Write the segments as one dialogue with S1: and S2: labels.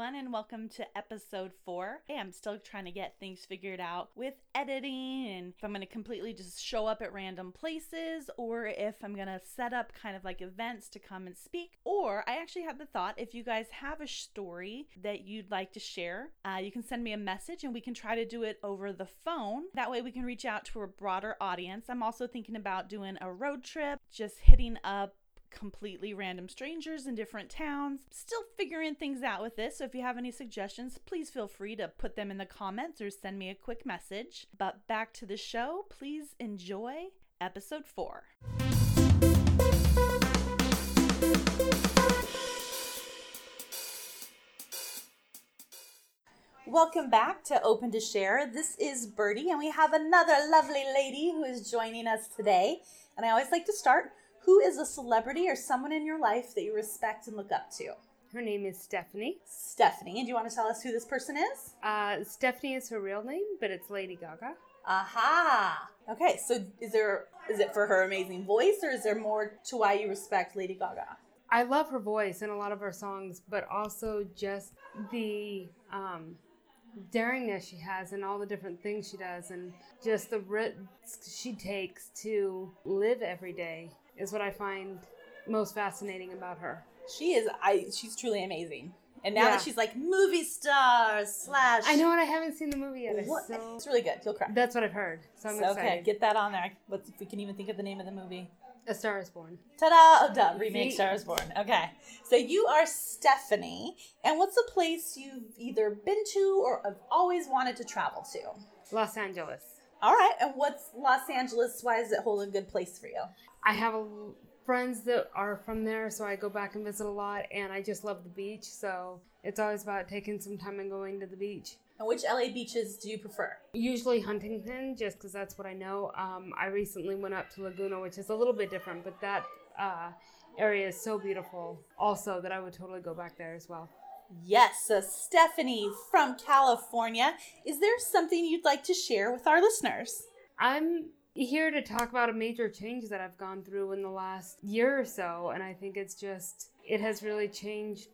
S1: everyone, and welcome to episode four. Hey, I'm still trying to get things figured out with editing and if I'm going to completely just show up at random places or if I'm going to set up kind of like events to come and speak. Or I actually had the thought if you guys have a story that you'd like to share, uh, you can send me a message and we can try to do it over the phone. That way we can reach out to a broader audience. I'm also thinking about doing a road trip, just hitting up completely random strangers in different towns. Still figuring things out with this, so if you have any suggestions, please feel free to put them in the comments or send me a quick message. But back to the show, please enjoy episode 4. Welcome back to Open to Share. This is Birdie, and we have another lovely lady who is joining us today. And I always like to start who is a celebrity or someone in your life that you respect and look up to?
S2: Her name is Stephanie.
S1: Stephanie. And do you want to tell us who this person is?
S2: Uh, Stephanie is her real name, but it's Lady Gaga.
S1: Aha. Okay, so is there is it for her amazing voice or is there more to why you respect Lady Gaga?
S2: I love her voice and a lot of her songs, but also just the um, daringness she has and all the different things she does and just the risks she takes to live every day is what I find most fascinating about her.
S1: She is I she's truly amazing. And now yeah. that she's like movie star slash
S2: I know and I haven't seen the movie yet.
S1: What? So... It's really good. You'll cry.
S2: That's what I've heard. So I'm so,
S1: Okay, get that on there. Let's if we can even think of the name of the movie.
S2: A Star is Born.
S1: Ta-da! Oh, duh. Remake Star is Born. Okay. So you are Stephanie, and what's a place you've either been to or have always wanted to travel to?
S2: Los Angeles.
S1: All right. And what's Los Angeles? Why does it hold a good place for you?
S2: I have a, friends that are from there, so I go back and visit a lot, and I just love the beach. So it's always about taking some time and going to the beach.
S1: And which LA beaches do you prefer?
S2: Usually Huntington, just because that's what I know. Um, I recently went up to Laguna, which is a little bit different, but that uh, area is so beautiful also that I would totally go back there as well.
S1: Yes, so Stephanie from California. Is there something you'd like to share with our listeners?
S2: I'm here to talk about a major change that I've gone through in the last year or so. And I think it's just, it has really changed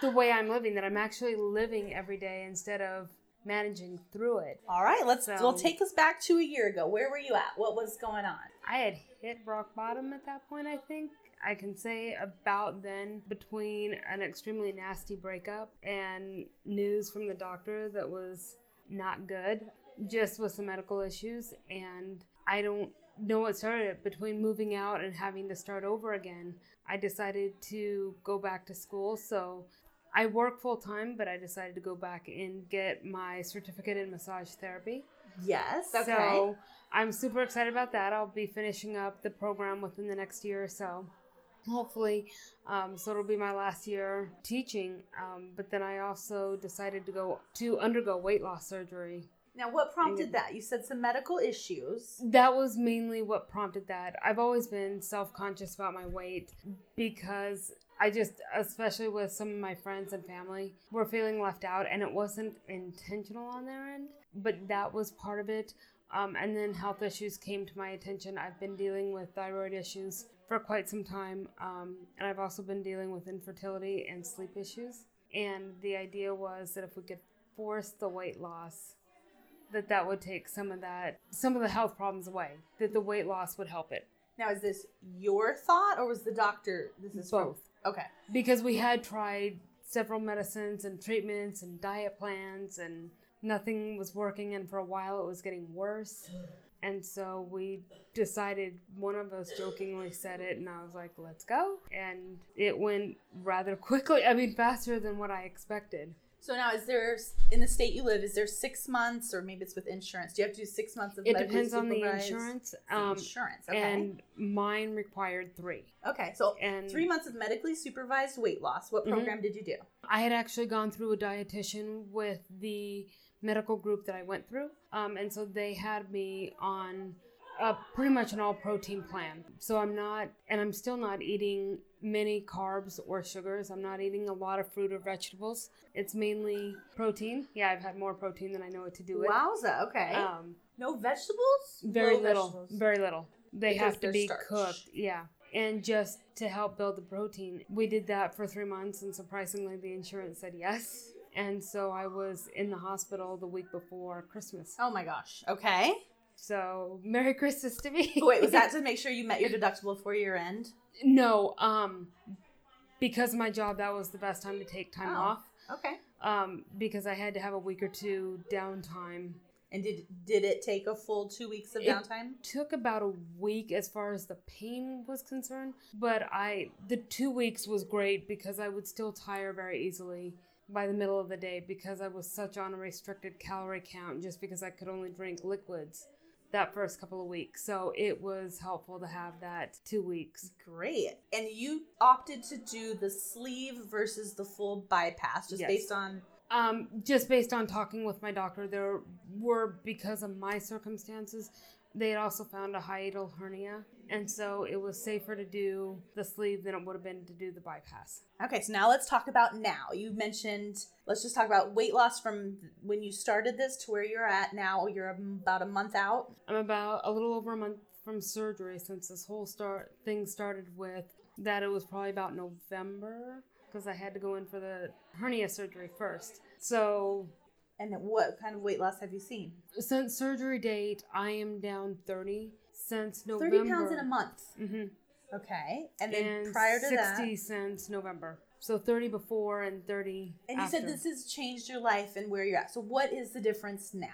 S2: the way I'm living, that I'm actually living every day instead of managing through it.
S1: All right, let's so, well take us back to a year ago. Where were you at? What was going on?
S2: I had hit rock bottom at that point, I think. I can say about then between an extremely nasty breakup and news from the doctor that was not good, just with some medical issues and I don't know what started it between moving out and having to start over again. I decided to go back to school. So I work full time, but I decided to go back and get my certificate in massage therapy.
S1: Yes.
S2: Okay. So I'm super excited about that. I'll be finishing up the program within the next year or so. Hopefully, um, so it'll be my last year teaching. Um, but then I also decided to go to undergo weight loss surgery
S1: now, what prompted that? You said some medical issues.
S2: That was mainly what prompted that. I've always been self conscious about my weight because I just, especially with some of my friends and family, were feeling left out, and it wasn't intentional on their end, but that was part of it. Um, and then health issues came to my attention. I've been dealing with thyroid issues for quite some time, um, and I've also been dealing with infertility and sleep issues. And the idea was that if we could force the weight loss, that that would take some of that some of the health problems away that the weight loss would help it
S1: now is this your thought or was the doctor this is
S2: both
S1: from, okay
S2: because we had tried several medicines and treatments and diet plans and nothing was working and for a while it was getting worse and so we decided one of us jokingly said it and i was like let's go and it went rather quickly i mean faster than what i expected
S1: so now, is there in the state you live? Is there six months, or maybe it's with insurance? Do you have to do six months of?
S2: It depends on the insurance.
S1: Um, insurance, okay.
S2: And mine required three.
S1: Okay, so and three months of medically supervised weight loss. What mm-hmm. program mm-hmm. did you do?
S2: I had actually gone through a dietitian with the medical group that I went through, um, and so they had me on uh, pretty much an all protein plan. So I'm not, and I'm still not eating many carbs or sugars. I'm not eating a lot of fruit or vegetables. It's mainly protein. Yeah, I've had more protein than I know what to do with.
S1: Wowza, okay. Um, no vegetables?
S2: Very no little. Vegetables. Very little. They because have to be starch. cooked. Yeah. And just to help build the protein. We did that for three months, and surprisingly, the insurance said yes. And so I was in the hospital the week before Christmas.
S1: Oh my gosh. Okay.
S2: So Merry Christmas to me.
S1: Wait, was that to make sure you met your deductible before year end?
S2: no, um because of my job that was the best time to take time
S1: Oh.
S2: off.
S1: Okay.
S2: Um because I had to have a week or two downtime.
S1: And did did it take a full two weeks of
S2: It-
S1: downtime?
S2: Took about a week as far as the pain was concerned, but I the 2 weeks was great because I would still tire very easily by the middle of the day because I was such on a restricted calorie count just because I could only drink liquids that first couple of weeks. So it was helpful to have that 2 weeks.
S1: Great. And you opted to do the sleeve versus the full bypass just
S2: Yes.
S1: based on
S2: Um, just based on talking with my doctor, there were because of my circumstances, they had also found a hiatal hernia, and so it was safer to do the sleeve than it would have been to do the bypass.
S1: Okay, so now let's talk about now. You mentioned let's just talk about weight loss from when you started this to where you're at now. You're about a month out.
S2: I'm about a little over a month from surgery since this whole start thing started with that it was probably about November because I had to go in for the hernia surgery first. So
S1: And what kind of weight loss have you seen?
S2: since surgery date, I am down 30 since November.
S1: 30 pounds in a month.
S2: hmm
S1: Okay. And then
S2: and
S1: prior to
S2: 60
S1: that,
S2: since November. So 30 before and 30
S1: and you
S2: after.
S1: said this has changed your life and where you're at. So what is the difference now?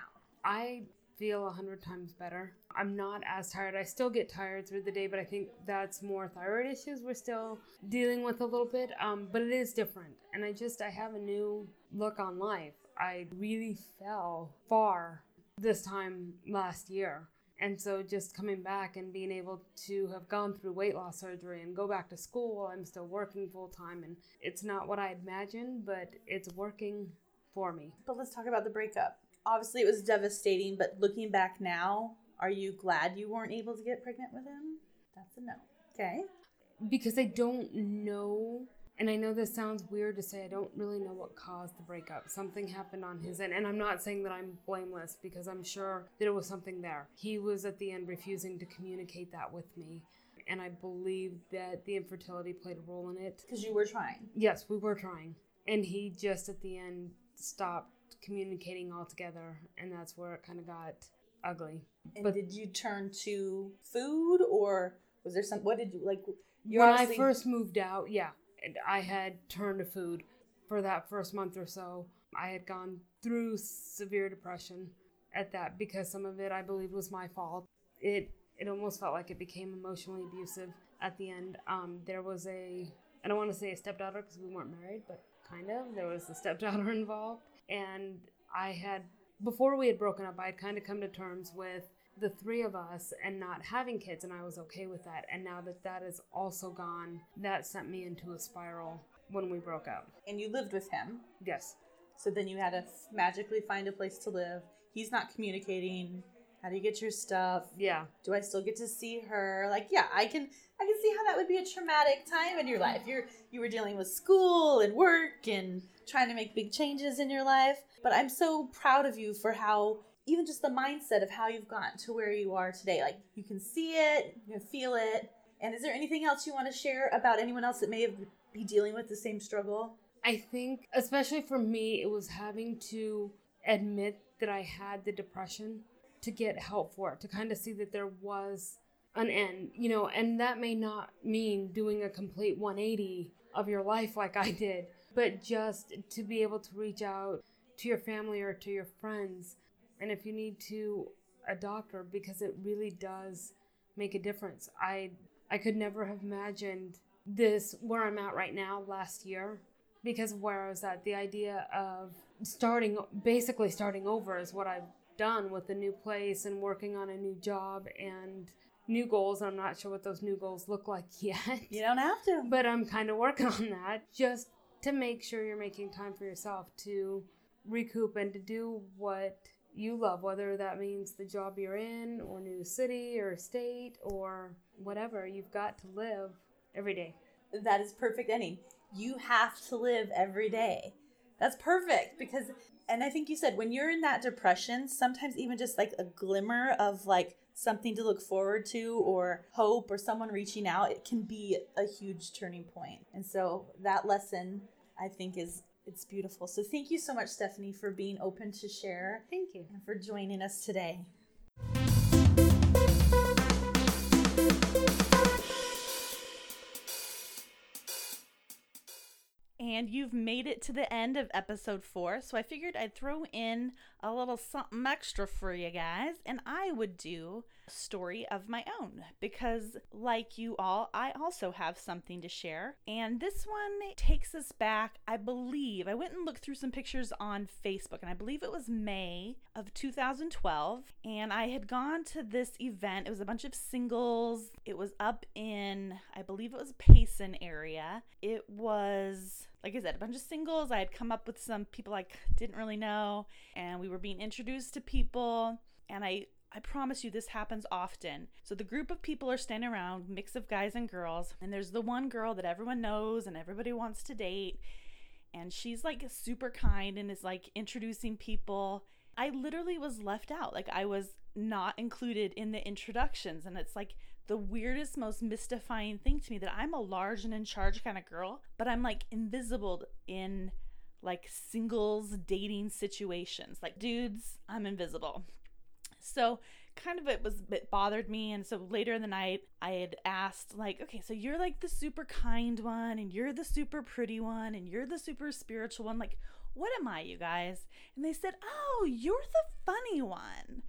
S2: I feel a hundred times better. I'm not as tired. I still get tired through the day, but I think that's more thyroid issues we're still dealing with a little bit. Um, but it is different, and I just I have a new look on life. I really fell far this time last year. And so just coming back and being able to have gone through weight loss surgery and go back to school while I'm still working full time and it's not what I imagined, but it's working for me.
S1: But let's talk about the breakup. Obviously, it was devastating, but looking back now, are you glad you weren't able to get pregnant with him? That's a no. Okay.
S2: because I don't know, and I know this sounds weird to say, I don't really know what caused the breakup. Something happened on his end, and I'm not saying that I'm blameless because I'm sure that it was something there. He was at the end refusing to communicate that with me, and I believe that the infertility played a role in it.
S1: Because you were trying.
S2: Yes, we were trying, and he just at the end stopped communicating altogether, and that's where it kind of got ugly.
S1: And
S2: But-
S1: did you turn to food or was there some, what did you, like, you
S2: when I first moved out, yeah, I had turned to food for that first month or so. I had gone through severe depression at that because some of it I believe was my fault. It it almost felt like it became emotionally abusive at the end. Um, there was a I don't want to say a stepdaughter because we weren't married, but kind of there was a stepdaughter involved, and I had before we had broken up, I had kind of come to terms with the three of us and not having kids, and I was okay with that. And now that that is also gone, that sent me into a spiral when we broke up.
S1: and you lived with him.
S2: Yes.
S1: So then you had to f- magically find a place to live. He's not communicating. How do you get your stuff?
S2: Yeah.
S1: Do I still get to see her? Like, yeah, I can I can see how that would be a traumatic time in your life. You're you were dealing with school and work and trying to make big changes in your life. But I'm so proud of you for how even just the mindset of how you've gotten to where you are today. Like you can see it, you can feel it. And is there anything else you want to share about anyone else that may be dealing with the same struggle?
S2: I think, especially for me, it was having to admit that I had the depression to get help for it, to kind of see that there was an end, you know, and that may not mean doing a complete 180 of your life like I did, but just to be able to reach out to your family or to your friends, and if you need to, a doctor, because it really does make a difference. I I could never have imagined this where I'm at right now last year because where I was at. The idea of starting, basically starting over, is what I've done with the new place and working on a new job and new goals. I'm not sure what those new goals look like yet,
S1: You don't have to.
S2: but I'm kind of working on that just to make sure you're making time for yourself to recoup and to do what you love, whether that means the job you're in, or new city, or state, or whatever. You've got to live every day.
S1: that is perfect ending. You have to live every day. That's perfect because, and I think you said when you're in that depression, sometimes even just like a glimmer of like something to look forward to or hope or someone reaching out, it can be a huge turning point. And so that lesson I think is It's beautiful. So thank you so much, Stephanie, for being open to share.
S2: Thank you.
S1: And for joining us today. And you've made it to the end of episode four, so I figured I'd throw in a little something extra for you guys, and I would do story of my own because, like you all, I also have something to share. And this one takes us back, I believe. I went and looked through some pictures on Facebook, and I believe it was May of 2012. And I had gone to this event, it was a bunch of singles, it was up in, I believe it was Payson area. It was like I said, a bunch of singles. I had come up with some people I didn't really know, and we were being introduced to people. And I, I promise you, this happens often. So the group of people are standing around, mix of guys and girls, and there's the one girl that everyone knows and everybody wants to date, and she's like super kind and is like introducing people. I literally was left out. Like I was not included in the introductions, and it's like the weirdest, most mystifying thing to me that I'm a large and in charge kind of girl, but I'm like invisible in like singles dating situations. Like dudes, I'm invisible. So kind of it was it bothered me and so later in the night I had asked like okay so you're like the super kind one and you're the super pretty one and you're the super spiritual one like what am I you guys and they said oh you're the funny one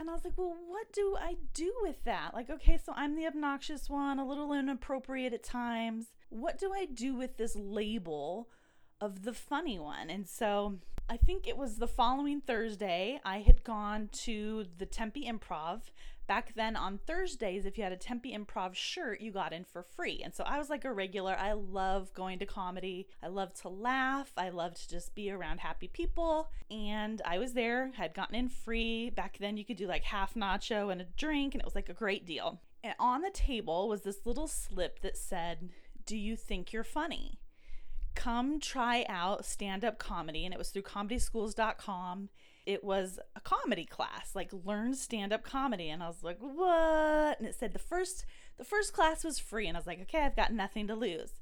S1: and I was like, well, what do I do with that? Like, okay, so I'm the obnoxious one, a little inappropriate at times. What do I do with this label of the funny one? And so I think it was the following Thursday, I had gone to the Tempe Improv back then on Thursdays, if you had a Tempe Improv shirt, you got in for free. And so I was like a regular. I love going to comedy. I love to laugh. I love to just be around happy people. And I was there, had gotten in free. Back then, you could do like half nacho and a drink, and it was like a great deal. And on the table was this little slip that said, Do you think you're funny? Come try out stand up comedy. And it was through comedyschools.com it was a comedy class, like learn stand up comedy. And I was like, what? And it said the first the first class was free. And I was like, okay, I've got nothing to lose.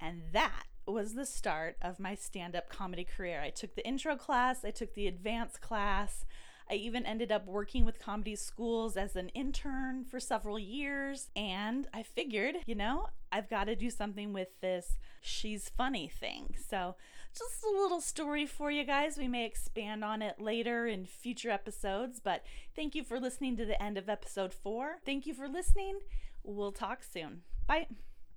S1: And that was the start of my stand up comedy career. I took the intro class, I took the advanced class. I even ended up working with comedy schools as an intern for several years. And I figured, you know, I've got to do something with this she's funny thing. So, just a little story for you guys. We may expand on it later in future episodes, but thank you for listening to the end of episode four. Thank you for listening. We'll talk soon. Bye.